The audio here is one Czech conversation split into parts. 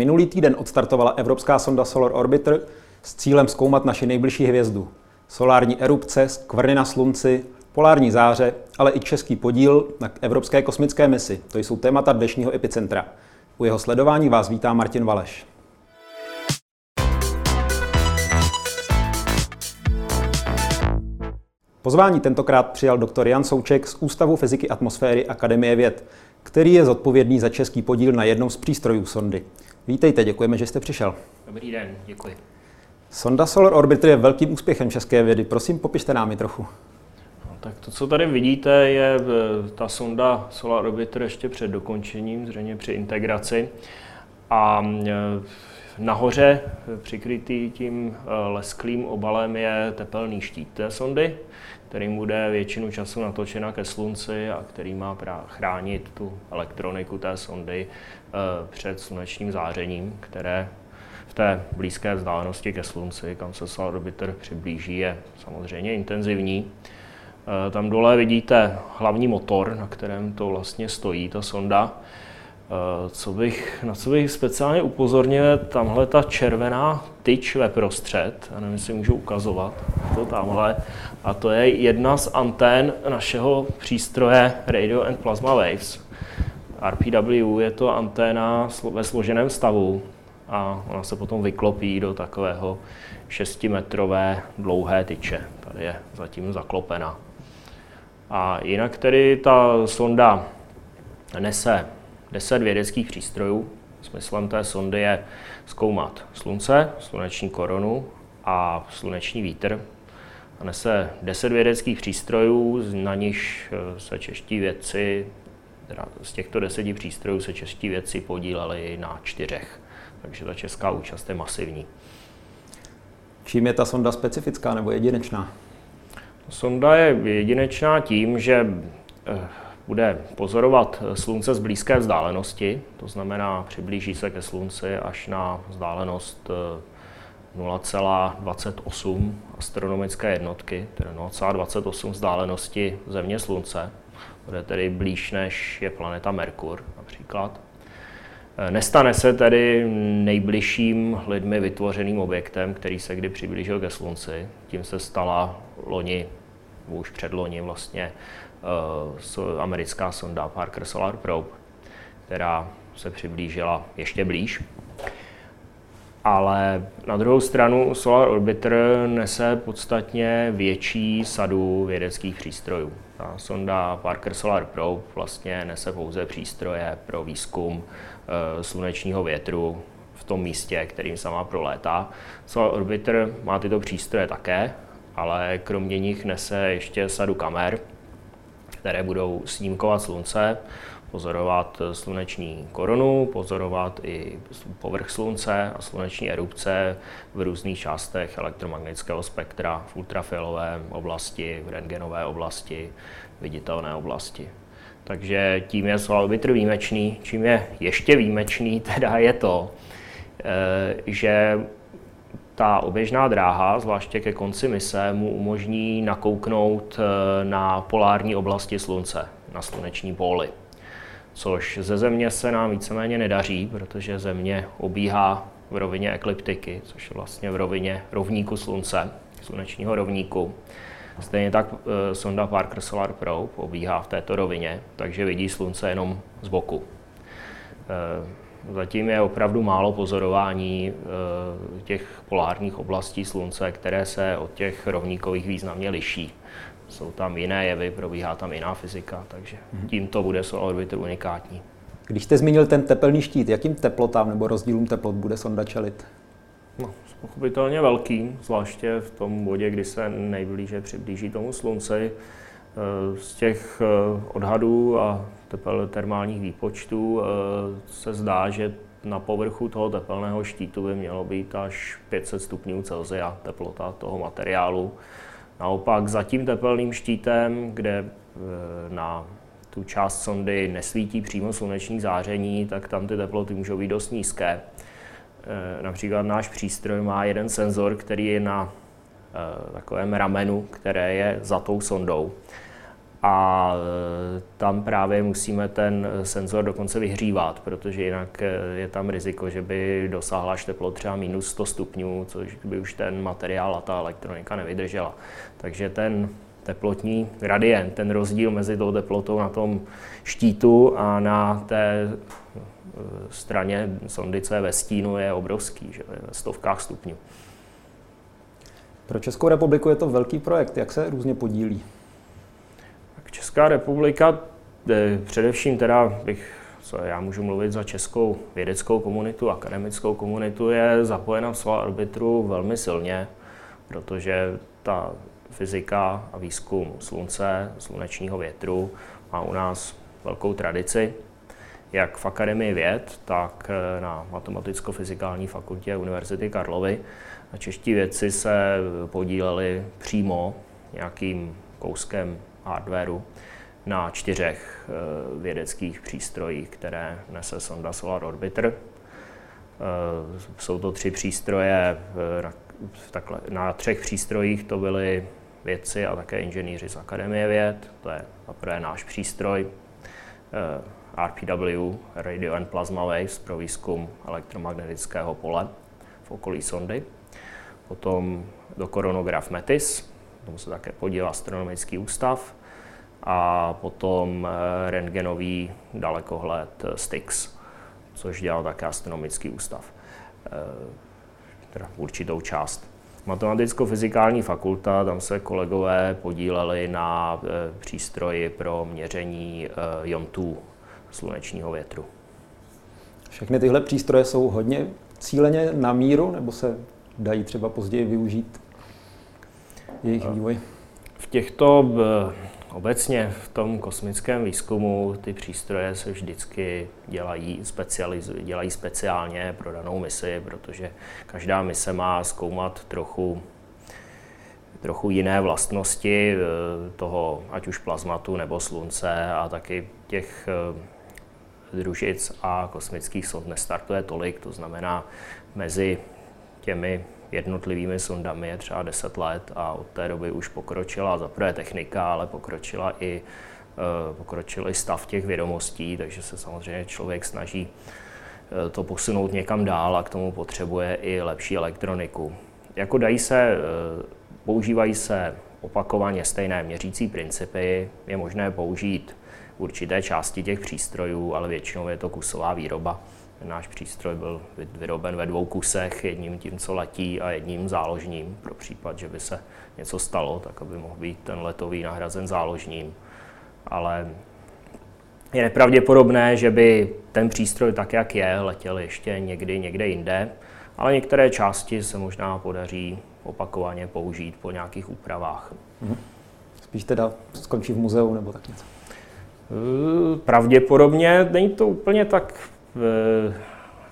Minulý týden odstartovala evropská sonda Solar Orbiter s cílem zkoumat naši nejbližší hvězdu. Solární erupce, skvrny na slunci, polární záře, ale i český podíl na Evropské kosmické misi. To jsou témata dnešního epicentra. U jeho sledování vás vítá Martin Valeš. Pozvání tentokrát přijal doktor Jan Souček z Ústavu fyziky atmosféry Akademie věd, který je zodpovědný za český podíl na jednom z přístrojů sondy. Vítejte, děkujeme, že jste přišel. Dobrý den, děkuji. Sonda Solar Orbiter je velkým úspěchem české vědy. Prosím, popište nám ji trochu. No, tak to, co tady vidíte, je eh, ta sonda Solar Orbiter ještě před dokončením, zřejmě při integraci. A eh, nahoře, eh, přikrytý tím lesklým obalem, je tepelný štít té sondy, kterým bude většinu času natočena ke slunci a který má chránit tu elektroniku té sondy před slunečním zářením, které v té blízké vzdálenosti ke Slunci, kam se Solar Orbiter přiblíží, je samozřejmě intenzivní. Eh, tam dole vidíte hlavní motor, na kterém to vlastně stojí, ta sonda. Eh, co bych, na co bych speciálně upozornil, tamhle ta červená tyč ve prostřed, já nevím, jestli můžu ukazovat, to tamhle, a to je jedna z antén našeho přístroje Radio and Plasma Waves. RPW je to anténa ve složeném stavu, a ona se potom vyklopí do takového 6-metrové dlouhé tyče. Tady je zatím zaklopena. A jinak tedy ta sonda nese 10 vědeckých přístrojů. Smyslem té sondy je zkoumat slunce, sluneční koronu a sluneční vítr. A nese 10 vědeckých přístrojů, na nichž eh, se čeští vědci, teda z těchto deseti přístrojů se čeští vědci podíleli na čtyřech takže ta česká účast je masivní. Čím je ta sonda specifická nebo jedinečná? Sonda je jedinečná tím, že eh, bude pozorovat slunce z blízké vzdálenosti, to znamená přiblíží se ke slunci až na vzdálenost 0,28 eh, astronomické jednotky, tedy 0,28 vzdálenosti Země Slunce, bude tedy blíž než je planeta Merkur například. Nestane se tedy nejbližším lidmi vytvořeným objektem, který se kdy přiblížil ke Slunci. Tím se stala loni, už předloni vlastně, americká sonda Parker Solar Probe, která se přiblížila ještě blíž. Ale na druhou stranu Solar Orbiter nese podstatně větší sadu vědeckých přístrojů. Ta sonda Parker Solar Probe vlastně nese pouze přístroje pro výzkum Eh, slunečního větru v tom místě, kterým sama prolétá. Solar Orbiter má tyto přístroje také, ale kromě nich nese ještě sadu kamer, které budou snímkovat slunce, pozorovat sluneční korunu, pozorovat i povrch slunce a sluneční erupce v různých částech elektromagnetického spektra, v ultrafialové oblasti, v rentgenové oblasti, viditelné oblasti. Takže tím je Svalbitr výjimečný. Čím je ještě výjimečný, teda je to, eh, že ta oběžná dráha, zvláště ke konci mise, mu umožní nakouknout eh, na polární oblasti Slunce, na sluneční póly. Což ze Země se nám víceméně nedaří, protože Země obíhá v rovině ekliptiky, což je vlastně v rovině rovníku Slunce, slunečního rovníku. Stejně tak e, sonda Parker Solar Probe obíhá v této rovině, takže vidí slunce jenom z boku. E, zatím je opravdu málo pozorování e, těch polárních oblastí slunce, které se od těch rovníkových významně liší. Jsou tam jiné jevy, probíhá tam jiná fyzika, takže mhm. tímto bude Solar Orbiter unikátní. Když jste zmínil ten tepelný štít, jakým teplotám nebo rozdílům teplot bude sonda čelit? No, pochopitelně velký, zvláště v tom bodě, kdy se nejblíže přiblíží tomu slunci. Eh, z těch eh, odhadů a tepel termálních výpočtů eh, se zdá, že na povrchu toho tepelného štítu by mělo být až 500 stupňů Celsia teplota toho materiálu. Naopak za tím tepelným štítem, kde na tu část sondy nesvítí přímo sluneční záření, tak tam ty teploty můžou být dost nízké. Například náš přístroj má jeden senzor, který je na takovém ramenu, které je za tou sondou. a e, tam právě musíme ten senzor dokonce vyhřívat, protože jinak e, je tam riziko, že by dosáhla až teplo třeba minus 100 stupňů, což by už ten materiál a ta elektronika nevydržela. Takže ten teplotní gradient, ten rozdíl mezi tou teplotou na tom štítu a na té straně je ve stínu, je obrovský, že ve stovkách stupňů. Pro Českou republiku je to velký projekt. Jak se různě podílí? Česká republika, především teda bych, co já můžu mluvit za českou vědeckou komunitu, akademickou komunitu, je zapojena v Solar Orbitru velmi silně, protože ta fyzika a výzkum slunce, slunečního větru má u nás velkou tradici, jak v Akademii věd, tak na Matematicko-fyzikální fakultě Univerzity Karlovy. A čeští vědci se podíleli přímo nějakým kouskem hardwareu na čtyřech eh, vědeckých přístrojích, které nese sonda Solar Orbiter. Eh, jsou to tři přístroje, takhle, na třech přístrojích to byly vědci a také inženýři z Akademie věd. To je zaprvé náš přístroj eh, RPW, Radio and Plasma Waves, pro výzkum elektromagnetického pole v okolí sondy. Potom do koronograf METIS, tomu se také podílá astronomický ústav a potom eh, rentgenový dalekohled eh, STIX, což dělal také astronomický ústav, eh, teda určitou část. Matematicko-fyzikální fakulta, tam se kolegové podíleli na přístroji pro měření jontů slunečního větru. Všechny tyhle přístroje jsou hodně cíleně na míru, nebo se dají třeba později využít jejich vývoj? V těchto obecně v tom kosmickém výzkumu ty přístroje se vždycky dělají, specializ- dělají speciálně pro danou misi, protože každá mise má zkoumat trochu trochu jiné vlastnosti eh, toho, ať už plazmatu nebo slunce a taky těch eh, družic a kosmických sond nestartuje tolik, to znamená mezi těmi jednotlivými sondami je třeba 10 let a od té doby už pokročila za prvé technika, ale pokročila i, eh, pokročil i stav těch vědomostí, takže se samozřejmě člověk snaží eh, to posunout někam dál a k tomu potřebuje i lepší elektroniku. Jako dají se, eh, používají se opakovaně stejné měřící principy, je možné použít určité části těch přístrojů, ale většinou je to kusová výroba. Náš přístroj byl vyroben ve dvou kusech, jedním tím, co letí a jedním záložním, pro případ, že by se něco stalo, tak aby mohl být ten letový nahrazen záložním. Ale je nepravděpodobné, že by ten přístroj tak, jak je, letěl ještě někdy někde jinde, ale některé části se možná podaří opakovaně použít po nějakých úpravách. Mhm. Spíš teda skončí v muzeu nebo tak něco? Pravděpodobně není to úplně tak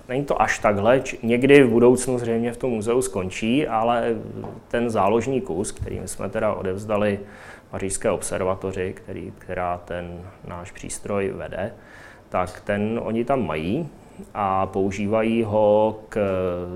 Není to až takhle, někdy v budoucnu zřejmě v tom muzeu skončí, ale ten záložní kus, který jsme teda odevzdali Pařížské observatoři, který, která ten náš přístroj vede, tak ten oni tam mají a používají ho k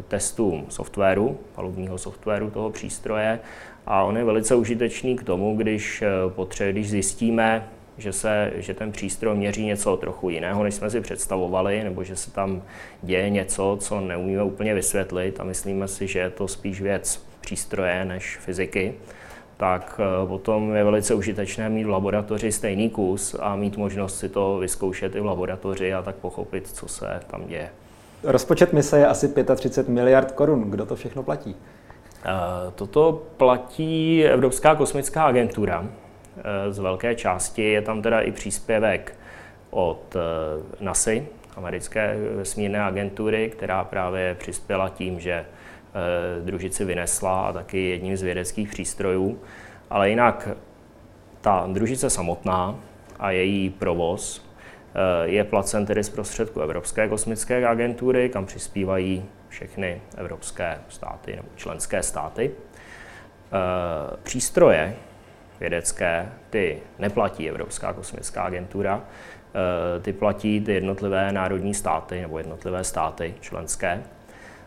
testům softwaru, palubního softwaru toho přístroje. A on je velice užitečný k tomu, když, potře- když zjistíme, že, se, že ten přístroj měří něco trochu jiného, než jsme si představovali, nebo že se tam děje něco, co neumíme úplně vysvětlit a myslíme si, že je to spíš věc přístroje než fyziky, tak eh, potom je velice užitečné mít v laboratoři stejný kus a mít možnost si to vyzkoušet i v laboratoři a tak pochopit, co se tam děje. Rozpočet mise je asi 35 miliard korun. Kdo to všechno platí? Eh, toto platí Evropská kosmická agentura, z velké části. Je tam teda i příspěvek od eh, NASA, americké vesmírné agentury, která právě přispěla tím, že eh, družici vynesla a taky jedním z vědeckých přístrojů. Ale jinak ta družice samotná a její provoz eh, je placen tedy z prostředku Evropské kosmické agentury, kam přispívají všechny evropské státy nebo členské státy. Přístroje, vědecké, ty neplatí Evropská kosmická agentura, eh, ty platí ty jednotlivé národní státy nebo jednotlivé státy členské.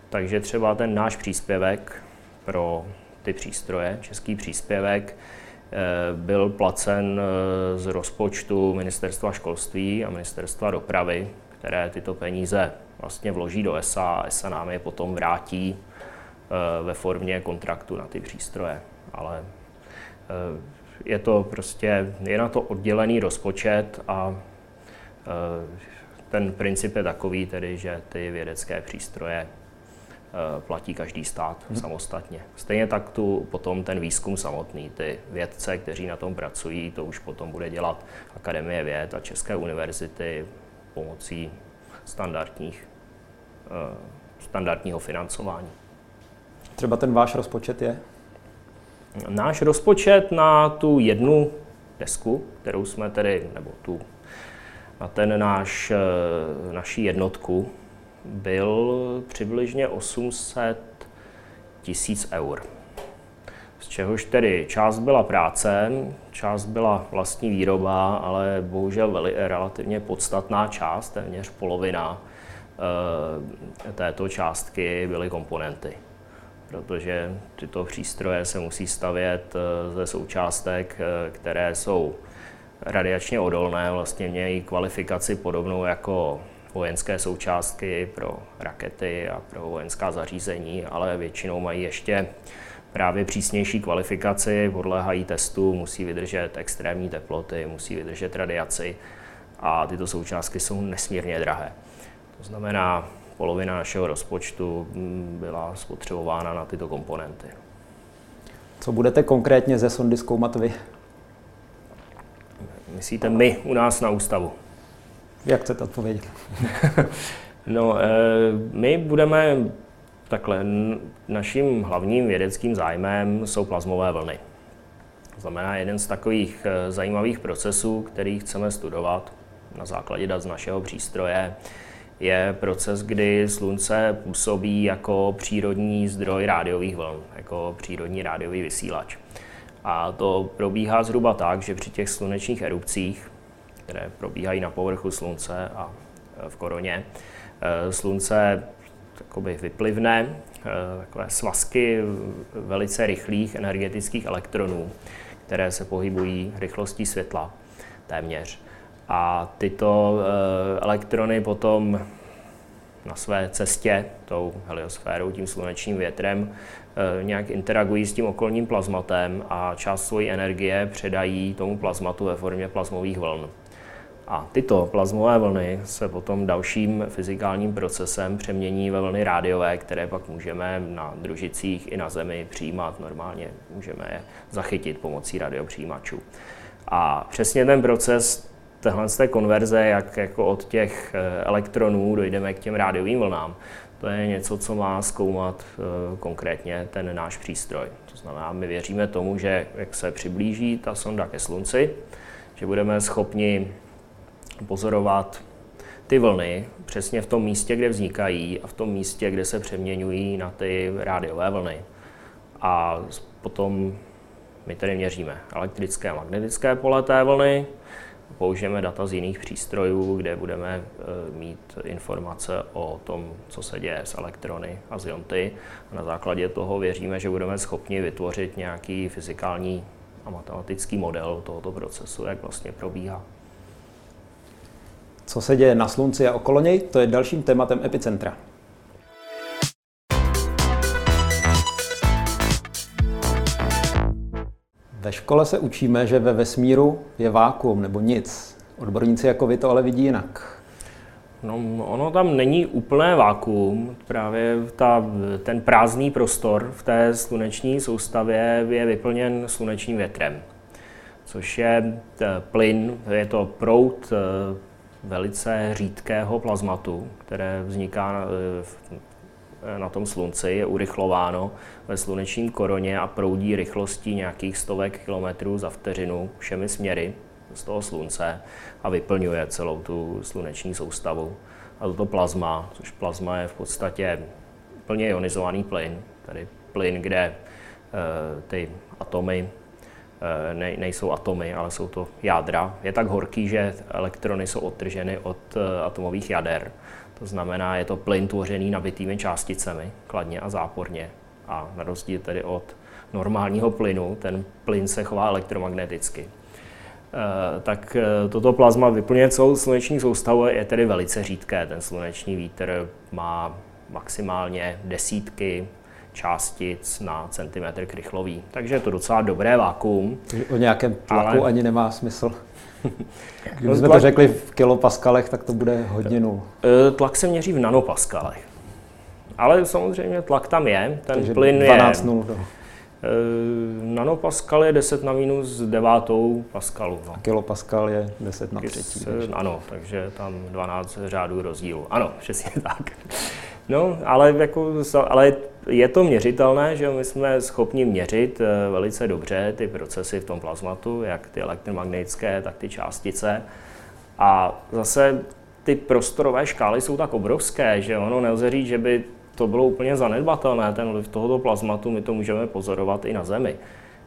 Takže třeba ten náš příspěvek pro ty přístroje, český příspěvek, byl placen z rozpočtu ministerstva školství a ministerstva dopravy, které tyto peníze vlastně vloží do ESA a ESA nám je potom vrátí ve formě kontraktu na ty přístroje. Ale je to prostě, je na to oddělený rozpočet a ten princip je takový tedy, že ty vědecké přístroje eh, platí každý stát hmm. samostatně. Stejně tak tu potom ten výzkum samotný, ty vědce, kteří na tom pracují, to už potom bude dělat Akademie věd a České univerzity pomocí standardních, eh, standardního financování. Třeba ten váš rozpočet je? Náš rozpočet na tu jednu desku, kterou jsme tedy, nebo tu na ten náš, eh, naší jednotku byl přibližně 800 tisíc eur. Z čehož tedy část byla práce, část byla vlastní výroba, ale bohužel veli, relativně podstatná část, téměř polovina e, této částky byly komponenty. Protože tyto přístroje se musí stavět eh, ze součástek, které jsou radiačně odolné, vlastně mějí kvalifikaci podobnou jako vojenské součástky pro rakety a pro vojenská zařízení, ale většinou mají ještě právě přísnější kvalifikaci, podléhají testu, musí vydržet extrémní teploty, musí vydržet radiaci a tyto součástky jsou nesmírně drahé. To znamená, polovina našeho rozpočtu mm, byla spotřebována na tyto komponenty. Co budete konkrétně ze sondy zkoumat vy? Myslíte my u nás na ústavu? Jak chcete odpovědět? no, eh, my budeme takhle, naším hlavním vědeckým zájmem jsou plazmové vlny. To znamená, jeden z takových eh, zajímavých procesů, který chceme studovat na základě dat z našeho přístroje, je proces, kdy Slunce působí jako přírodní zdroj rádiových vln, jako přírodní rádiový vysílač. A to probíhá zhruba tak, že při těch slunečních erupcích, které probíhají na povrchu Slunce a e, v koroně, e, Slunce takoby vyplivne e, takové svazky velice rychlých energetických elektronů, které se pohybují rychlostí světla téměř. A tyto elektrony potom na své cestě tou heliosférou, tím slunečním větrem, eh, nějak interagují s tím okolním plazmatem a část své energie předají tomu plazmatu ve formě plazmových vln. A tyto plazmové vlny se potom dalším fyzikálním procesem přemění ve vlny rádiové, které pak můžeme na družicích i na Zemi přijímat. Normálně můžeme je zachytit pomocí radiopřijímačů. A přesně ten proces téhle z té konverze, jak jako od těch eh, elektronů dojdeme k těm rádiovým vlnám, to je něco, co má zkoumat eh, konkrétně ten náš přístroj. To znamená, my věříme tomu, že jak se přiblíží ta sonda ke Slunci, že budeme schopni pozorovat ty vlny přesně v tom místě, kde vznikají a v tom místě, kde se přeměňují na ty rádiové vlny. A potom my tedy měříme elektrické a magnetické pole té vlny, použijeme data z jiných přístrojů, kde budeme eh, mít informace o tom, co se děje s elektrony a jonty. A na základě toho věříme, že budeme schopni vytvořit nějaký fyzikální a matematický model tohoto procesu, jak vlastně probíhá. Co se děje na Slunci a okolo něj, to je dalším tématem epicentra. Ve škole se učíme, že ve vesmíru je vákuum nebo nic. Odborníci jako vy to ale vidí jinak. No, ono tam není úplné vákuum. Právě ta, ten prázdný prostor v té sluneční soustavě je vyplněn slunečním větrem, což je eh, plyn, je to prout eh, velice řídkého plazmatu, které vzniká eh, v na tom slunci je urychlováno ve slunečním koroně a proudí rychlostí nějakých stovek kilometrů za vteřinu všemi směry z toho slunce a vyplňuje celou tu sluneční soustavu. A toto plazma, což plazma je v podstatě plně ionizovaný plyn, tedy plyn, kde e, ty atomy e, ne, nejsou atomy, ale jsou to jádra. Je tak horký, že elektrony jsou odtrženy od atomových jader to znamená, je to plyn tvořený nabitými částicemi, kladně a záporně. A na rozdíl tedy od normálního plynu. Ten plyn se chová elektromagneticky. Eh, tak eh, toto plazma vyplňuje celou sluneční soustavu, je tedy velice řídké. Ten sluneční vítr má maximálně desítky částic na centimetr krychlový. Takže je to docela dobré vákuum. O nějakém tlaku ale... ani nemá smysl. Kdybychom to řekli v kilopaskalech, tak to bude hodně nul. Eh, tlak se měří v nanopaskalech. Ale samozřejmě tlak tam je, ten Takže plyn 12 je... 0. Eh, Nanopascal je 10 na minus 9 paskalu. No. A kilopascal je 10 na 3. Ano, takže tam 12 řádů rozdílu. Ano, přesně tak. No, ale, jako, ale je to měřitelné, že my jsme schopni měřit eh, velice dobře ty procesy v tom plazmatu, jak ty elektromagnetické, tak ty částice. A zase ty prostorové škály jsou tak obrovské, že ono nelze říct, že by to bylo úplně zanedbatelné, ten vliv tohoto plazmatu, my to můžeme pozorovat i na Zemi.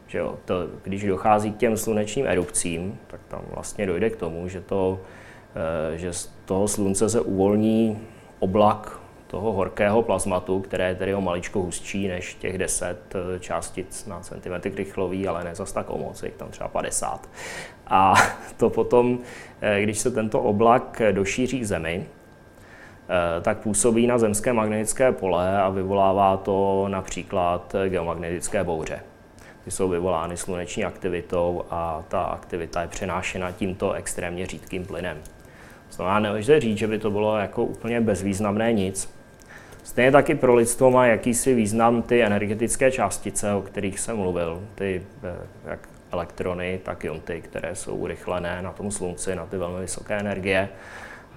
Že jo, to, když dochází k těm slunečním erupcím, tak tam vlastně dojde k tomu, že, to, eh, že z toho slunce se uvolní oblak toho horkého plazmatu, které je tedy o maličko hustší než těch 10 eh, částic na centimetr krychlový, ale ne zas tak o moc, je tam třeba 50. A to potom, eh, když se tento oblak došíří k Zemi, Eh, tak působí na zemské magnetické pole a vyvolává to například geomagnetické bouře. Ty jsou vyvolány sluneční aktivitou a ta aktivita je přenášena tímto extrémně řídkým plynem. Znamená, nelze říct, že by to bylo jako úplně bezvýznamné nic. Stejně taky pro lidstvo má jakýsi význam ty energetické částice, o kterých jsem mluvil, ty eh, jak elektrony, tak ionty, které jsou urychlené na tom slunci, na ty velmi vysoké energie.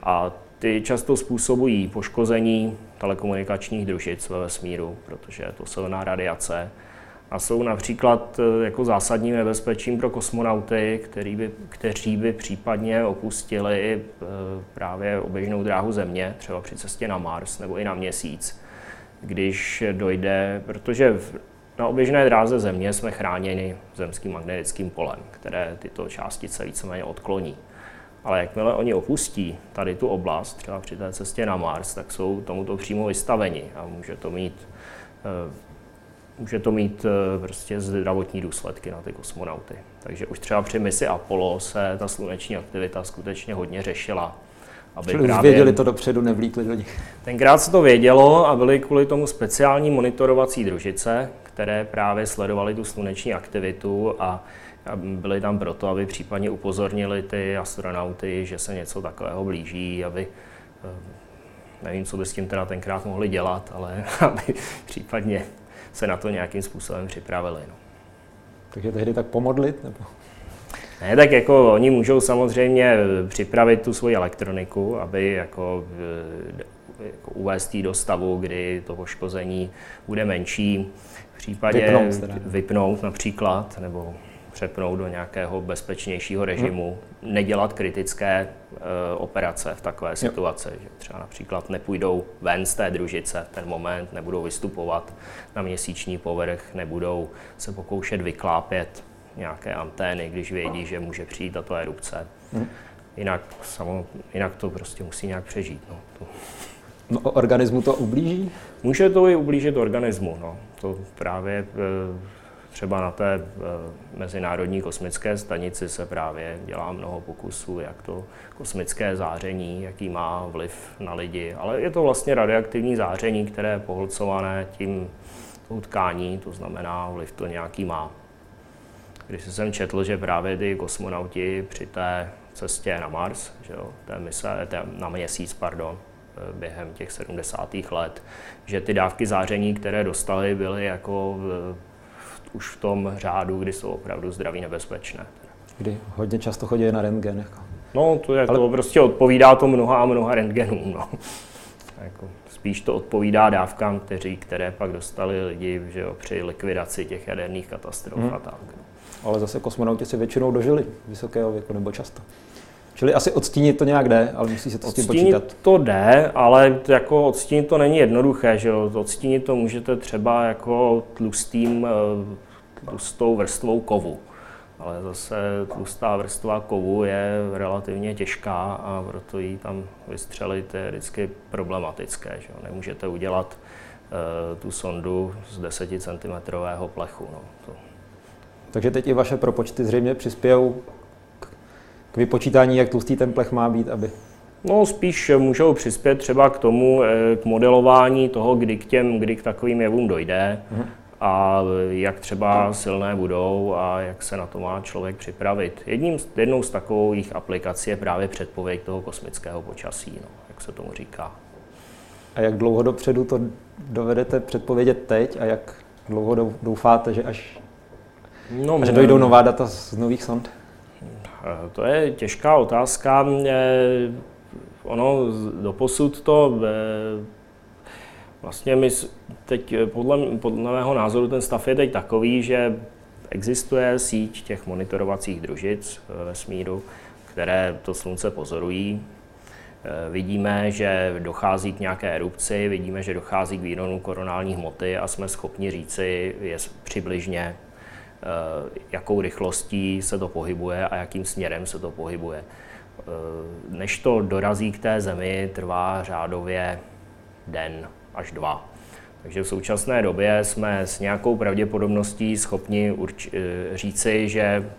A ty často způsobují poškození telekomunikačních družic ve vesmíru, protože je to silná radiace a jsou například e, jako zásadním nebezpečím pro kosmonauty, který by, kteří by případně opustili e, právě oběžnou dráhu Země, třeba při cestě na Mars nebo i na Měsíc, když dojde, protože na oběžné dráze Země jsme chráněni zemským magnetickým polem, které tyto částice víceméně odkloní. Ale jakmile oni opustí tady tu oblast, třeba při té cestě na Mars, tak jsou tomuto přímo vystaveni a může to mít, eh, může to mít eh, prostě zdravotní důsledky na ty kosmonauty. Takže už třeba při misi Apollo se ta sluneční aktivita skutečně hodně řešila. Aby Čili právě... věděli to dopředu, nevlíkli do nich. Tenkrát se to vědělo a byly kvůli tomu speciální monitorovací družice, které právě sledovaly tu sluneční aktivitu a byli tam proto, aby případně upozornili ty astronauty, že se něco takového blíží, aby eh, nevím, co by s tím teda tenkrát mohli dělat, ale aby případně se na to nějakým způsobem připravili. No. Takže tehdy tak pomodlit? Nebo? Ne, tak jako oni můžou samozřejmě připravit tu svoji elektroniku, aby jako, eh, jako uvést do stavu, kdy to poškození bude menší, v případě vypnout, vypnout například, nebo přepnout do nějakého bezpečnějšího režimu, hmm. nedělat kritické uh, operace v takové situaci, jo. že třeba například nepůjdou ven z té družice v ten moment, nebudou vystupovat na měsíční povrch, nebudou se pokoušet vyklápět nějaké antény, když vědí, že může přijít tato erupce. Hmm. Jinak, samo, jinak to prostě musí nějak přežít. No. To... No, organismu to ublíží? Může to i ublížit organismu. No. To právě e, Třeba na té eh, Mezinárodní kosmické stanici se právě dělá mnoho pokusů, jak to kosmické záření, jaký má vliv na lidi. Ale je to vlastně radioaktivní záření, které je pohlcované tím tou tkání, to znamená, vliv to nějaký má. Když jsem četl, že právě ty kosmonauti při té cestě na Mars, že jo, té mise, té, na měsíc, pardon, eh, během těch 70. let, že ty dávky záření, které dostali, byly jako už v tom řádu, kdy jsou opravdu zdraví nebezpečné. Kdy hodně často chodí na rentgen. Jako. No, to, je, Ale... to prostě odpovídá to mnoha a mnoha rentgenům. No. Jako, spíš to odpovídá dávkám, kteří, které pak dostali lidi že jo, při likvidaci těch jaderných katastrof hmm. a tak. Ale zase kosmonauti si většinou dožili vysokého věku nebo často. Čili asi odstínit to nějak jde, ale musí se to odstínit s tím počítat. to jde, ale jako odstínit to není jednoduché, že jo? Odstínit to můžete třeba jako tlustým, eh, tlustou vrstvou kovu. Ale zase tlustá vrstva kovu je relativně těžká a proto ji tam vystřelit je vždycky problematické. Že jo? Nemůžete udělat tu sondu z 10 cm plechu. No. To. Takže teď i vaše propočty zřejmě přispějou k vypočítání, jak tlustý ten plech má být, aby... No spíš můžou přispět třeba k tomu, eh, k modelování toho, kdy k těm, kdy k takovým jevům dojde uh-huh. a jak třeba silné budou a jak se na to má člověk připravit. Jedním, jednou z takových aplikací je právě předpověď toho kosmického počasí, no, jak se tomu říká. A jak dlouho dopředu to dovedete předpovědět teď a jak dlouho doufáte, že až no, že dojdou nová data z nových sond? Eh, to je těžká otázka. Eh, ono doposud to eh, vlastně my teď podle, podle mého názoru ten stav je teď takový, že existuje síť těch monitorovacích družic ve smíru, které to slunce pozorují. Vidíme, že dochází k nějaké erupci, vidíme, že dochází k výronu koronální hmoty a jsme schopni říci je přibližně, jakou rychlostí se to pohybuje a jakým směrem se to pohybuje. Eh, než to dorazí k té zemi, trvá řádově den až dva. Takže v současné době jsme s nějakou pravděpodobností schopni urč- eh, říci, že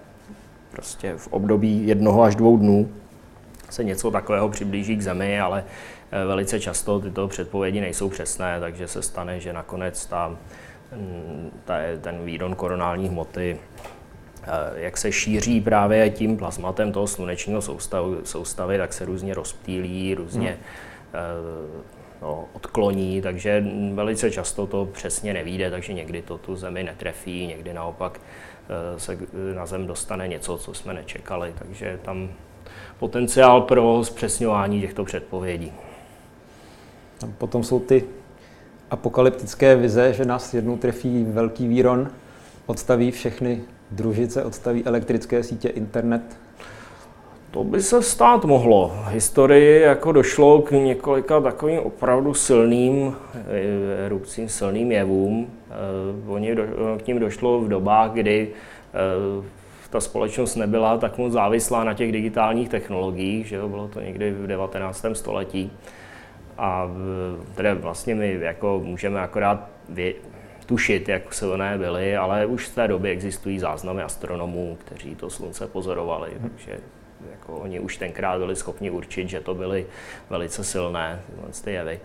prostě v období jednoho až dvou dnů se něco takového přiblíží k Zemi, ale velice často tyto předpovědi nejsou přesné, takže se stane, že nakonec ta ten výdon koronální hmoty, eh, jak se šíří právě tím plazmatem toho slunečního soustavu, soustavy, tak se různě rozptýlí, různě hmm. no, odkloní, takže velice často to přesně nevíde, takže někdy to tu zemi netrefí, někdy naopak eh, se na zem dostane něco, co jsme nečekali, takže tam potenciál pro zpřesňování těchto předpovědí. Potom jsou ty apokalyptické vize, že nás jednou trefí velký výron, odstaví všechny družice, odstaví elektrické sítě, internet? To by se stát mohlo. V historii jako došlo k několika takovým opravdu silným eh, erupcím, silným jevům. Eh, oni do, k ním došlo v dobách, kdy eh, ta společnost nebyla tak moc závislá na těch digitálních technologiích, že jo, bylo to někdy v 19. století. A tedy vlastně my jako můžeme akorát vě, tušit, jak silné byly, ale už v té době existují záznamy astronomů, kteří to slunce pozorovali, hmm. takže jako oni už tenkrát byli schopni určit, že to byly velice silné ty jevy.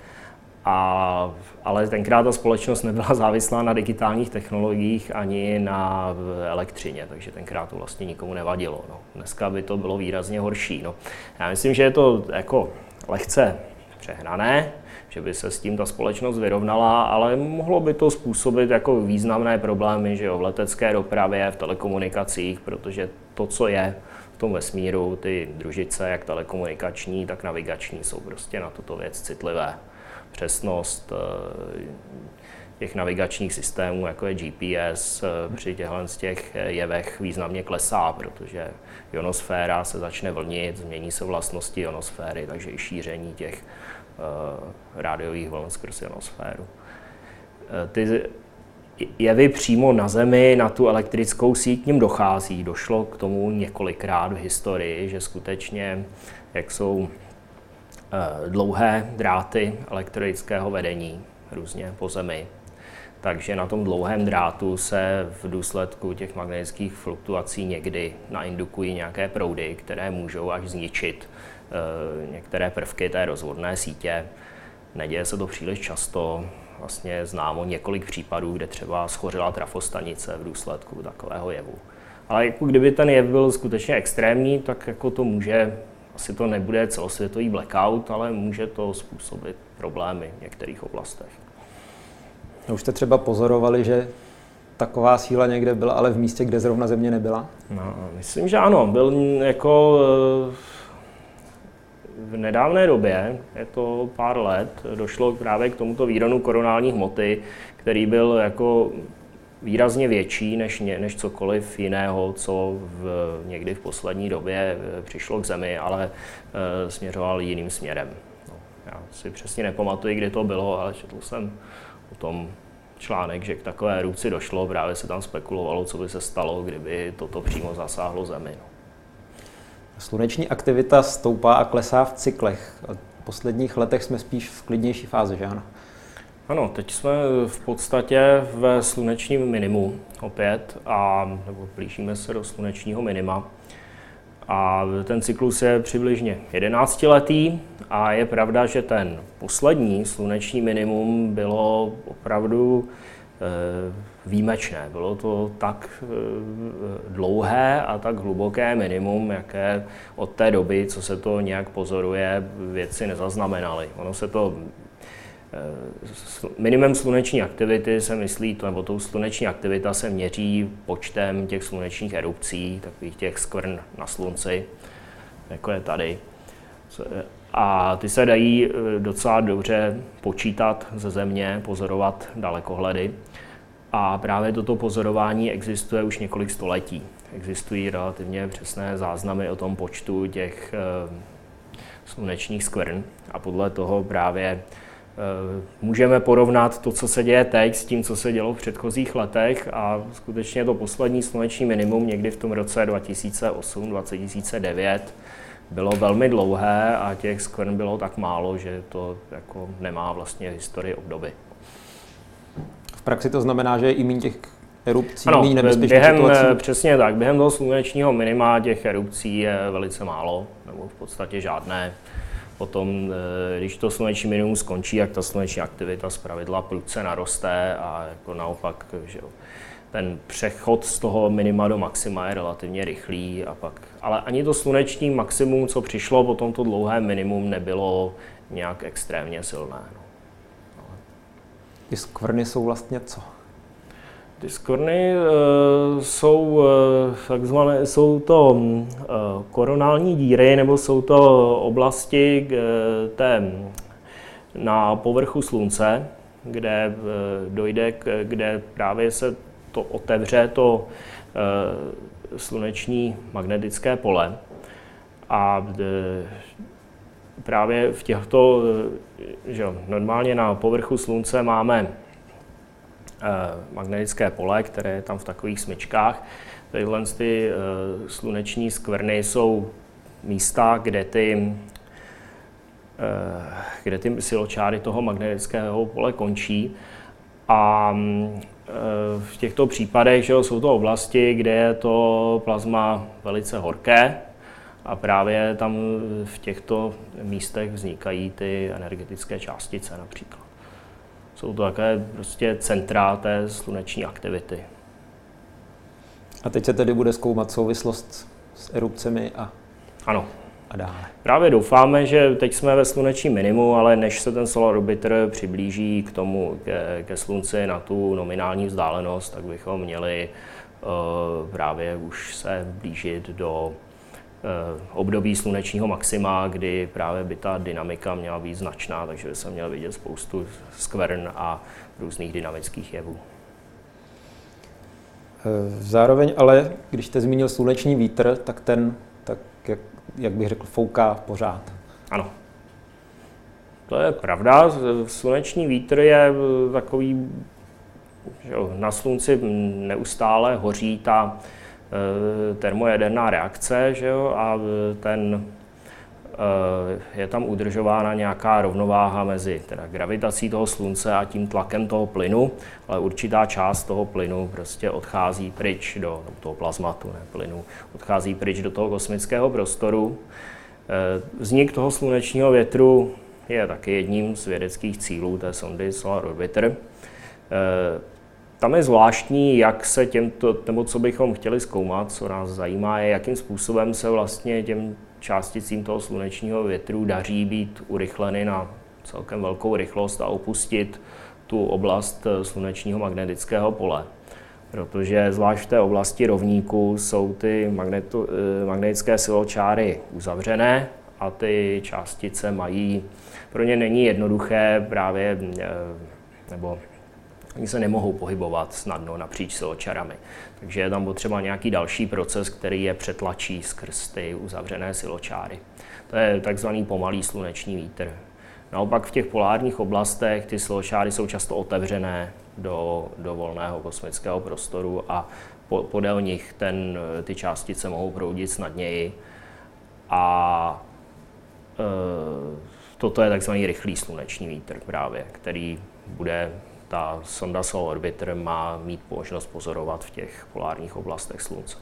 A, ale tenkrát ta společnost nebyla závislá na digitálních technologiích ani na elektřině, takže tenkrát to vlastně nikomu nevadilo. No. Dneska by to bylo výrazně horší. No. Já myslím, že je to jako lehce přehnané, že by se s tím ta společnost vyrovnala, ale mohlo by to způsobit jako významné problémy že jo, v letecké dopravě, v telekomunikacích, protože to, co je v tom vesmíru, ty družice, jak telekomunikační, tak navigační, jsou prostě na tuto věc citlivé. Přesnost eh, těch navigačních systémů, jako je GPS, eh, při těchto z těch jevech významně klesá, protože ionosféra se začne vlnit, změní se vlastnosti ionosféry, takže i šíření těch rádiových vln skrz ionosféru. Uh, ty jevy přímo na Zemi, na tu elektrickou síť, k ním dochází. Došlo k tomu několikrát v historii, že skutečně, jak jsou uh, dlouhé dráty elektrického vedení různě po Zemi, takže na tom dlouhém drátu se v důsledku těch magnetických fluktuací někdy naindukují nějaké proudy, které můžou až zničit některé prvky té rozvodné sítě. Neděje se to příliš často, vlastně známo několik případů, kde třeba schořila trafostanice v důsledku takového jevu. Ale jako kdyby ten jev byl skutečně extrémní, tak jako to může, asi to nebude celosvětový blackout, ale může to způsobit problémy v některých oblastech. Už jste třeba pozorovali, že taková síla někde byla, ale v místě, kde zrovna země nebyla? No, myslím, že ano. Byl jako eh, v nedávné době, je to pár let, došlo právě k tomuto výronu koronální hmoty, který byl jako výrazně větší než, než cokoliv jiného, co v, někdy v poslední době eh, přišlo k Zemi, ale e, směřoval jiným směrem. No, já si přesně nepamatuji, kdy to bylo, ale četl jsem o tom článek, že k takové erupci došlo, právě se tam spekulovalo, co by se stalo, kdyby toto přímo zasáhlo Zemi. No. Sluneční aktivita stoupá a klesá v cyklech. V posledních letech jsme spíš v klidnější fázi, že ano? Ano, teď jsme v podstatě ve slunečním minimu opět, a, nebo blížíme se do slunečního minima. A ten cyklus je přibližně 11 letý a je pravda, že ten poslední sluneční minimum bylo opravdu e, výjimečné. Bylo to tak e, dlouhé a tak hluboké minimum, jaké od té doby, co se to nějak pozoruje, věci nezaznamenaly. Ono se to Minimum sluneční aktivity se myslí, nebo tou sluneční aktivita se měří počtem těch slunečních erupcí, takových těch skvrn na slunci, jako je tady. A ty se dají eh, docela dobře počítat ze země, pozorovat dalekohledy. A právě toto pozorování existuje už několik století. Existují relativně přesné záznamy o tom počtu těch eh, slunečních skvrn a podle toho právě Eh, můžeme porovnat to, co se děje teď, s tím, co se dělo v předchozích letech a skutečně to poslední sluneční minimum někdy v tom roce 2008-2009 bylo velmi dlouhé a těch skvrn bylo tak málo, že to jako nemá vlastně historii obdoby. Praxi to znamená, že i méně těch erupcí, ano, méně během, situací? Eh, přesně tak. Během toho slunečního minima těch erupcí je velice málo, nebo v podstatě žádné. Potom, eh, když to sluneční minimum skončí, jak ta sluneční aktivita z pravidla prudce naroste a jako naopak, že jo, ten přechod z toho minima do maxima je relativně rychlý a pak, ale ani to sluneční maximum, co přišlo po tomto dlouhé minimum, nebylo nějak extrémně silné. Ty skvrny jsou vlastně co? Ty skvrny uh, jsou uh, takzvané, jsou to uh, koronální díry, nebo jsou to oblasti té, na povrchu slunce, kde dojde, k, kde právě se to otevře to sluneční magnetické pole. A právě v těchto, že normálně na povrchu slunce máme Eh, magnetické pole, které je tam v takových smyčkách. Tyhle ty eh, sluneční skvrny jsou místa, kde ty, eh, kde ty siločáry toho magnetického pole končí. A v těchto případech že jsou to oblasti, kde je to plazma velice horké a právě tam v těchto místech vznikají ty energetické částice například. Jsou to také prostě centra té sluneční aktivity. A teď se tedy bude zkoumat souvislost s erupcemi a, ano. a dále. Právě doufáme, že teď jsme ve slunečním minimu, ale než se ten solar orbiter přiblíží k tomu, ke, ke slunci na tu nominální vzdálenost, tak bychom měli uh, právě už se blížit do Eh, období slunečního maxima, kdy právě by ta dynamika měla být značná, takže se měl vidět spoustu skvrn a různých dynamických jevů. Eh, zároveň ale, když jste zmínil sluneční vítr, tak ten, tak jak, jak bych řekl, fouká pořád. Ano. To je pravda. Sluneční vítr je takový, že na slunci neustále hoří ta Eh, termojaderná reakce, že jo, a ten eh, je tam udržována nějaká rovnováha mezi teda gravitací toho slunce a tím tlakem toho plynu, ale určitá část toho plynu prostě odchází pryč do toho plazmatu, ne plynu, odchází pryč do toho kosmického prostoru. Eh, vznik toho slunečního větru je taky jedním z vědeckých cílů té sondy Solar Orbiter. Tam je zvláštní, jak se těmto, nebo co bychom chtěli zkoumat, co nás zajímá, je, jakým způsobem se vlastně těm částicím toho slunečního větru daří být urychleny na celkem velkou rychlost a opustit tu oblast eh, slunečního magnetického pole. Protože zvlášť v té oblasti rovníku jsou ty magnetu, eh, magnetické siločáry uzavřené a ty částice mají, pro ně není jednoduché právě, eh, nebo Oni se nemohou pohybovat snadno napříč siločarami. Takže je tam potřeba nějaký další proces, který je přetlačí skrz ty uzavřené siločáry. To je takzvaný pomalý sluneční vítr. Naopak v těch polárních oblastech ty siločáry jsou často otevřené do, do volného kosmického prostoru a po, podél nich ten, ty částice mohou proudit snadněji. A e, toto je takzvaný rychlý sluneční vítr právě, který bude ta sonda Solar Orbiter má mít možnost pozorovat v těch polárních oblastech Slunce.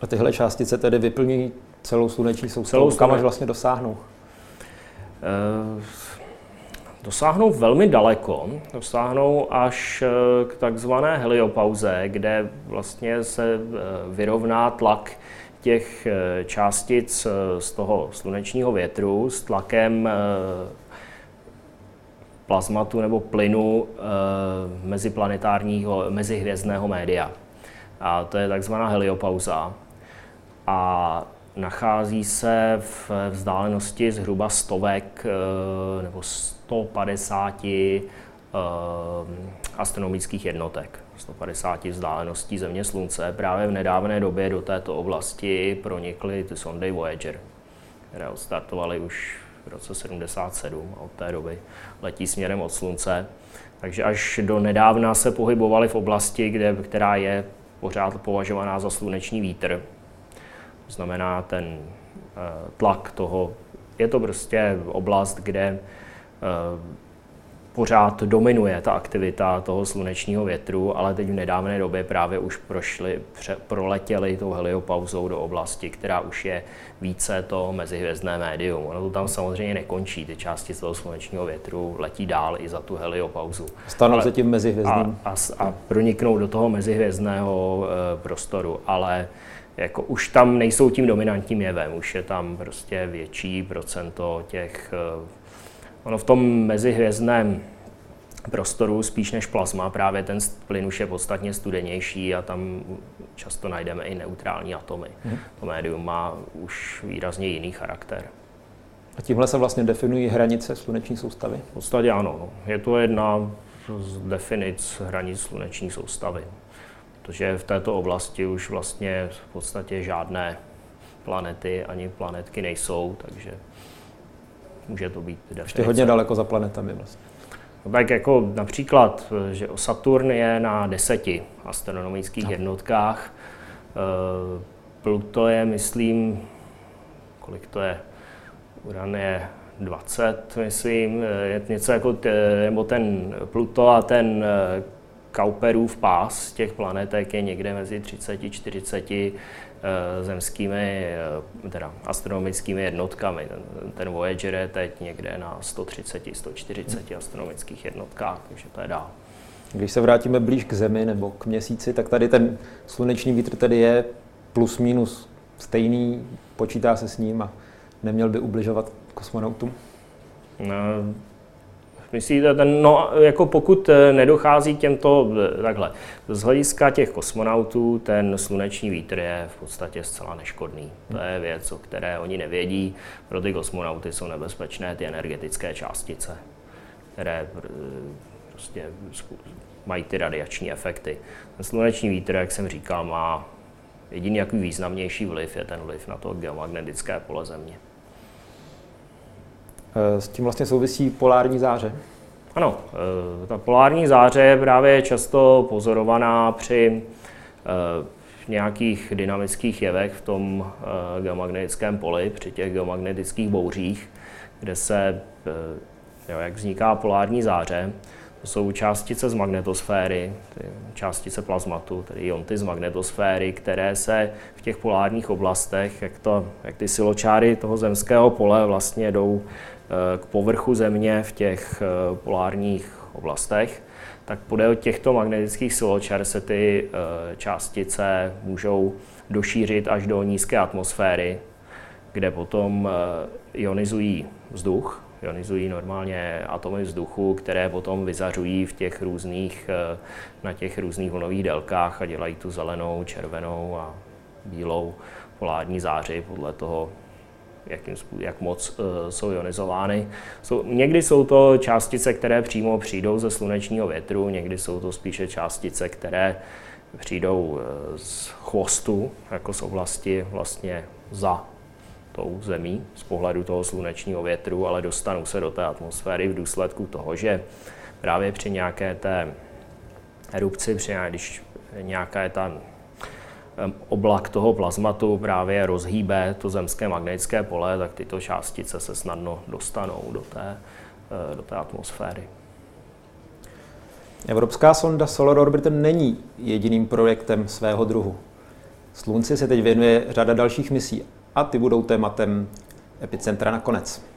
A tyhle částice tedy vyplňují celou sluneční soustavu, kam až vlastně dosáhnou? E, dosáhnou velmi daleko, dosáhnou až eh, k takzvané heliopauze, kde vlastně se eh, vyrovná tlak těch částic z toho slunečního větru s tlakem plazmatu nebo plynu meziplanetárního, mezihvězdného média. A to je takzvaná heliopauza. A nachází se v vzdálenosti zhruba stovek eh, nebo 150 eh, astronomických jednotek. 150 vzdáleností Země Slunce. Právě v nedávné době do této oblasti pronikly ty sondy Voyager, které odstartovaly už v roce 77 a od té doby letí směrem od Slunce. Takže až do nedávna se pohybovali v oblasti, kde, která je pořád považovaná za sluneční vítr, to znamená ten eh, tlak toho, je to prostě oblast, kde eh, pořád dominuje ta aktivita toho slunečního větru, ale teď v nedávné době právě už prošli, pře, proletěli tou heliopauzou do oblasti, která už je více to mezihvězdné médium. Ono to tam samozřejmě nekončí, ty části z toho slunečního větru letí dál i za tu heliopauzu. Stanou se tím mezihvězdným. A, a, a proniknou do toho mezihvězdného e, prostoru, ale jako už tam nejsou tím dominantním jevem, už je tam prostě větší procento těch, eh, ono v tom mezihvězdném prostoru spíš než plazma, právě ten plyn už je podstatně studenější a tam často najdeme i neutrální atomy. Hmm. To médium má už výrazně jiný charakter. A tímhle se vlastně definují hranice sluneční soustavy? V podstatě ano. No. Je to jedna z definic hranic sluneční soustavy protože v této oblasti už vlastně v podstatě žádné planety ani planetky nejsou, takže může to být definice. Ještě hodně daleko za planetami vlastně. No tak jako například, že Saturn je na deseti astronomických no. jednotkách, eh, Pluto je, myslím, kolik to je, Uran je 20, myslím, je něco jako, nebo ten Pluto a ten eh, Kauperův pás těch planetek je někde mezi 30-40 eh, zemskými, eh, teda astronomickými jednotkami. Ten, ten Voyager je teď někde na 130-140 astronomických jednotkách, takže to je dál. Když se vrátíme blíž k Zemi nebo k měsíci, tak tady ten sluneční vítr tedy je plus minus stejný, počítá se s ním a neměl by ubližovat kosmonautům? No, Myslíte, ten, no, jako pokud eh, nedochází těmto, eh, takhle, z hlediska těch kosmonautů, ten sluneční vítr je v podstatě zcela neškodný. To je věc, o které oni nevědí. Pro ty kosmonauty jsou nebezpečné ty energetické částice, které eh, prostě mají ty radiační efekty. Ten sluneční vítr, jak jsem říkal, má jediný jaký významnější vliv je ten vliv na to geomagnetické pole Země. Eh, s tím vlastně souvisí polární záře. Ano, eh, ta polární záře je právě často pozorovaná při eh, nějakých dynamických jevech v tom geomagnetickém poli, při těch geomagnetických bouřích, kde se, jo, jak vzniká polární záře, to jsou částice z magnetosféry, částice plazmatu, tedy ionty z magnetosféry, které se v těch polárních oblastech, jak, to, jak ty siločáry toho zemského pole vlastně jdou k povrchu Země v těch eh, polárních oblastech, tak podél těchto magnetických siločar se ty eh, částice můžou došířit až do nízké atmosféry, kde potom eh, ionizují vzduch, ionizují normálně atomy vzduchu, které potom vyzařují v těch různých, na těch různých vlnových délkách a dělají tu zelenou, červenou a bílou polární záři podle toho, jakým, jak moc uh, jsou ionizovány. Jsou, někdy jsou to částice, které přímo přijdou ze slunečního větru, někdy jsou to spíše částice, které přijdou uh, z chvostu, jako z oblasti vlastně za tou zemí z pohledu toho slunečního větru, ale dostanou se do té atmosféry v důsledku toho, že právě při nějaké té erupci, při, když nějaká je ta oblak toho plazmatu právě rozhýbe to zemské magnetické pole, tak tyto částice se snadno dostanou do té, eh, do té atmosféry. Evropská sonda Solar Orbiter není jediným projektem svého druhu. Slunci se teď věnuje řada dalších misí a ty budou tématem Epicentra nakonec.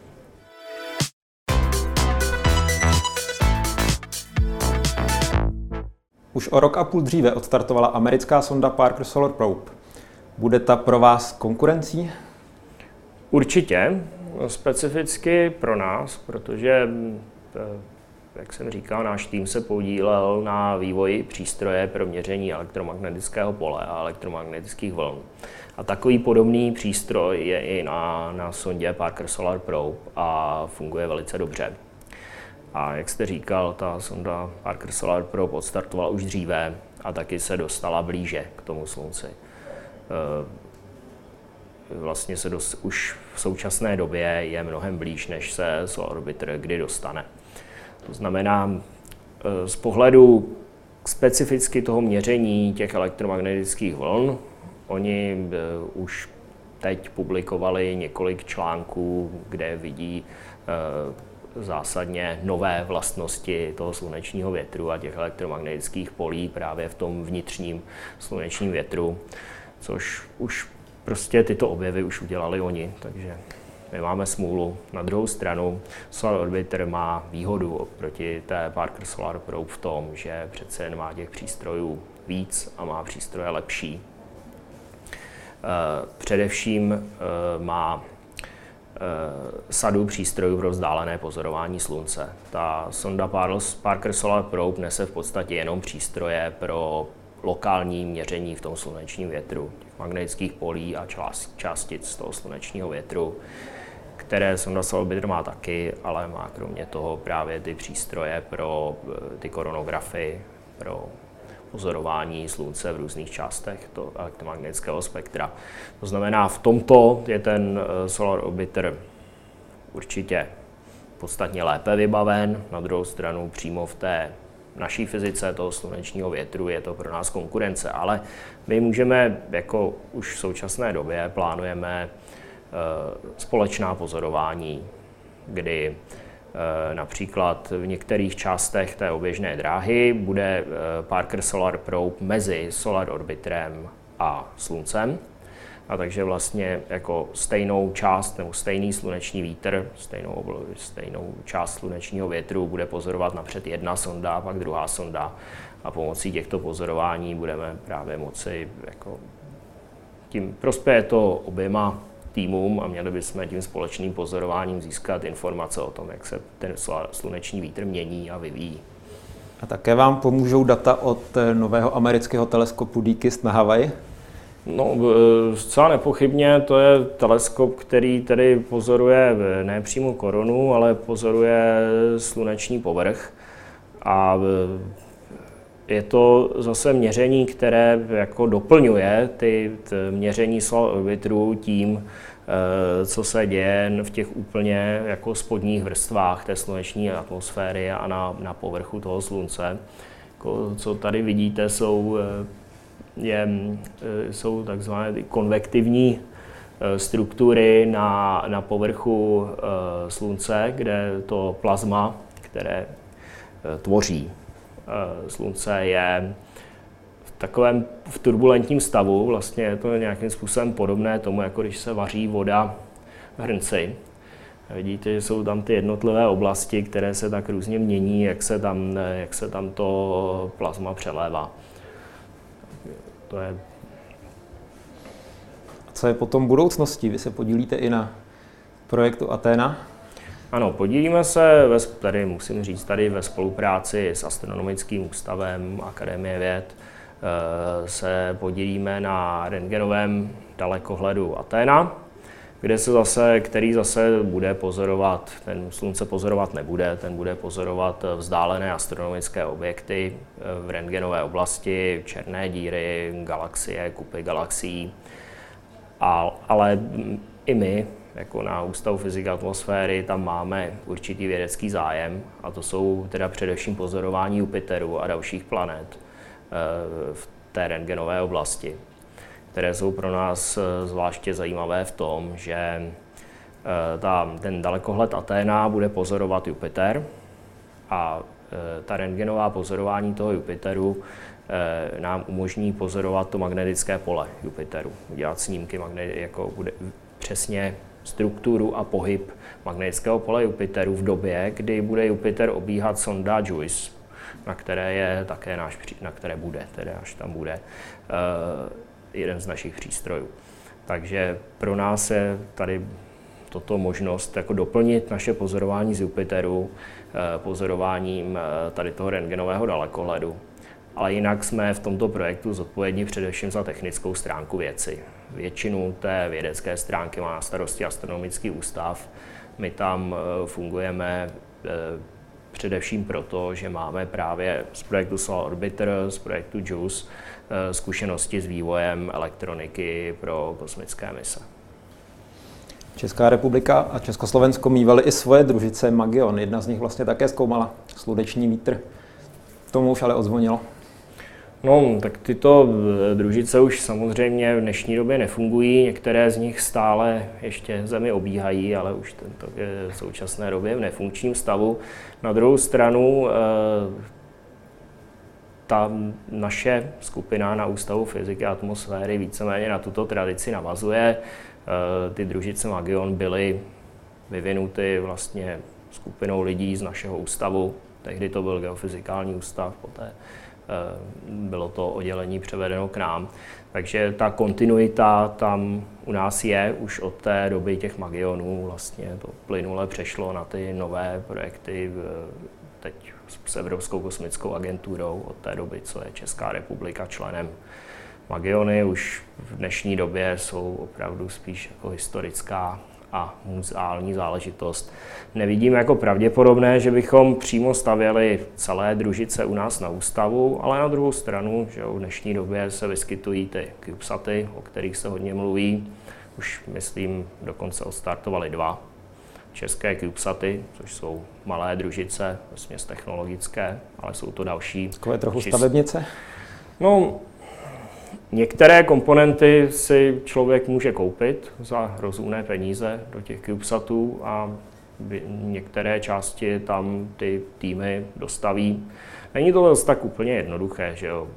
Už o rok a půl dříve odstartovala americká sonda Parker Solar Probe. Bude ta pro vás konkurencí? Určitě, specificky pro nás, protože, eh, jak jsem říkal, náš tým se podílel na vývoji přístroje pro měření elektromagnetického pole a elektromagnetických vln. A takový podobný přístroj je i na, na sondě Parker Solar Probe a funguje velice dobře. A jak jste říkal, ta sonda Parker Solar Probe odstartovala už dříve a taky se dostala blíže k tomu slunci. Eh, vlastně se dost, už v současné době je mnohem blíž, než se Solar Orbiter kdy dostane. To znamená, eh, z pohledu specificky toho měření těch elektromagnetických vln, oni eh, už teď publikovali několik článků, kde vidí zásadně nové vlastnosti toho slunečního větru a těch elektromagnetických polí právě v tom vnitřním slunečním větru, což už prostě tyto objevy už udělali oni, takže my máme smůlu. Na druhou stranu Solar Orbiter má výhodu oproti té Parker Solar Probe v tom, že přece jen má těch přístrojů víc a má přístroje lepší. Eh, především eh, má sadu přístrojů pro vzdálené pozorování slunce. Ta sonda Parker Solar Probe nese v podstatě jenom přístroje pro lokální měření v tom slunečním větru, těch magnetických polí a částic z toho slunečního větru, které sonda Solar Orbiter má taky, ale má kromě toho právě ty přístroje pro eh, ty koronografy, pro pozorování slunce v různých částech to elektromagnetického spektra. To znamená, v tomto je ten eh, Solar Orbiter určitě podstatně lépe vybaven. Na druhou stranu přímo v té naší fyzice toho slunečního větru je to pro nás konkurence, ale my můžeme, jako už v současné době, plánujeme eh, společná pozorování, kdy například v některých částech té oběžné dráhy bude eh, Parker Solar Probe mezi Solar Orbiterem a Sluncem. A takže vlastně jako stejnou část nebo stejný sluneční vítr, stejnou, stejnou část slunečního větru bude pozorovat napřed jedna sonda, pak druhá sonda a pomocí těchto pozorování budeme právě moci jako tím prospěje to oběma týmům a měli bychom tím společným pozorováním získat informace o tom, jak se ten sluneční vítr mění a vyvíjí. A také vám pomůžou data od eh, nového amerického teleskopu DKIST na Havaji? No, eh, zcela nepochybně to je teleskop, který tedy pozoruje ne přímo korunu, ale pozoruje sluneční povrch. A to zase měření, které jako doplňuje ty, ty měření orbitru tím, eh, co se děje v těch úplně jako spodních vrstvách té sluneční atmosféry a na, na povrchu toho slunce. Jako, co tady vidíte, jsou, eh, je, eh, jsou takzvané konvektivní struktury na, na povrchu slunce, kde to plazma, které tvoří slunce je v takovém v turbulentním stavu, vlastně je to nějakým způsobem podobné tomu, jako když se vaří voda v hrnci. Vidíte, že jsou tam ty jednotlivé oblasti, které se tak různě mění, jak se tam, jak se tam to plazma přelévá. To je... A co je potom budoucností? Vy se podílíte i na projektu Athena? Ano, podílíme se, ve, tady musím říct, tady ve spolupráci s Astronomickým ústavem Akademie věd eh, se podílíme na rentgenovém dalekohledu Athena, kde se zase, který zase bude pozorovat, ten slunce pozorovat nebude, ten bude pozorovat vzdálené astronomické objekty eh, v rentgenové oblasti, černé díry, galaxie, kupy galaxií. Ale i my jako na Ústavu fyziky atmosféry, tam máme určitý vědecký zájem a to jsou teda především pozorování Jupiteru a dalších planet eh, v té rentgenové oblasti, které jsou pro nás eh, zvláště zajímavé v tom, že eh, ta, ten dalekohled Aténa bude pozorovat Jupiter a ta rentgenová pozorování toho Jupiteru nám umožní pozorovat to magnetické pole Jupiteru, udělat snímky, jako bude přesně strukturu a pohyb magnetického pole Jupiteru v době, kdy bude Jupiter obíhat sonda JUICE, na které je také náš, na které bude, tedy až tam bude, uh, jeden z našich přístrojů. Takže pro nás je tady toto možnost jako doplnit naše pozorování z Jupiteru eh, pozorováním eh, tady toho rentgenového dalekohledu. Ale jinak jsme v tomto projektu zodpovědní především za technickou stránku věci. Většinu té vědecké stránky má na starosti astronomický ústav. My tam eh, fungujeme především proto, že máme právě z projektu Solar Orbiter, z projektu JUICE zkušenosti s vývojem elektroniky pro kosmické mise. Česká republika a Československo mývaly i svoje družice Magion. Jedna z nich vlastně také zkoumala sluneční vítr. Tomu už ale odzvonilo. No, tak tyto eh, družice už samozřejmě v dnešní době nefungují. Některé z nich stále ještě Zemi obíhají, ale už tento je v současné době v nefunkčním stavu. Na druhou stranu eh, ta naše skupina na Ústavu fyziky a atmosféry víceméně na tuto tradici navazuje. Eh, ty družice Magion byly vyvinuty vlastně skupinou lidí z našeho ústavu. Tehdy to byl geofyzikální ústav, poté eh, bylo to oddělení převedeno k nám. Takže ta kontinuita tam u nás je už od té doby těch magionů. Vlastně to plynule přešlo na ty nové projekty teď s Evropskou kosmickou agenturou od té doby, co je Česká republika členem Magiony už v dnešní době jsou opravdu spíš jako historická a muzeální záležitost. Nevidím jako pravděpodobné, že bychom přímo stavěli celé družice u nás na ústavu, ale na druhou stranu, že v dnešní době se vyskytují ty CubeSaty, o kterých se hodně mluví. Už, myslím, dokonce odstartovali dva české CubeSaty, což jsou malé družice, vlastně technologické, ale jsou to další. Takové trochu stavebnice? No, Některé komponenty si člověk může koupit za rozumné peníze do těch CubeSatů a některé části tam ty týmy dostaví. Není to zase tak úplně jednoduché, že jo?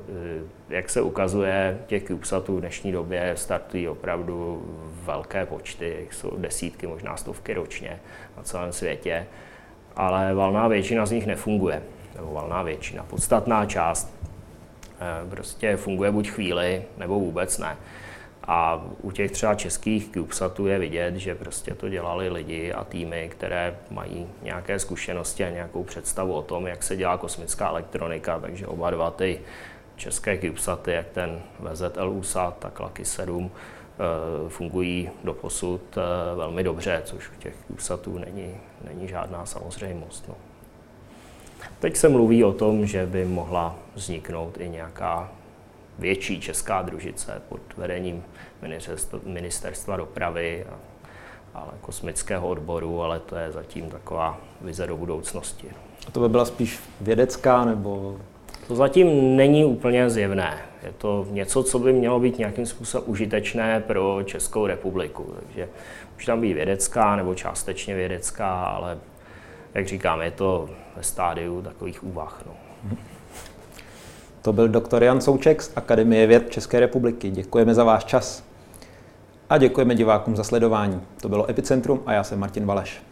E, jak se ukazuje, těch CubeSatů v dnešní době startují opravdu velké počty, jsou desítky, možná stovky ročně na celém světě, ale valná většina z nich nefunguje, nebo valná většina, podstatná část Eh, prostě funguje buď chvíli, nebo vůbec ne. A u těch třeba českých CubeSatů je vidět, že prostě to dělali lidi a týmy, které mají nějaké zkušenosti a nějakou představu o tom, jak se dělá kosmická elektronika, takže oba dva ty české CubeSaty, jak ten VZL USAT, tak Lucky 7, eh, fungují do posud eh, velmi dobře, což u těch CubeSatů není, není žádná samozřejmost. No. Teď se mluví o tom, že by mohla vzniknout i nějaká větší česká družice pod vedením ministerstva dopravy a, ale kosmického odboru, ale to je zatím taková vize do budoucnosti. A to by byla spíš vědecká nebo? To zatím není úplně zjevné. Je to něco, co by mělo být nějakým způsobem užitečné pro Českou republiku. Takže může tam být vědecká nebo částečně vědecká, ale jak říkám, je to ve stádiu takových úvah. No. To byl doktor Jan Souček z Akademie věd České republiky. Děkujeme za váš čas. A děkujeme divákům za sledování. To bylo Epicentrum a já jsem Martin Valeš.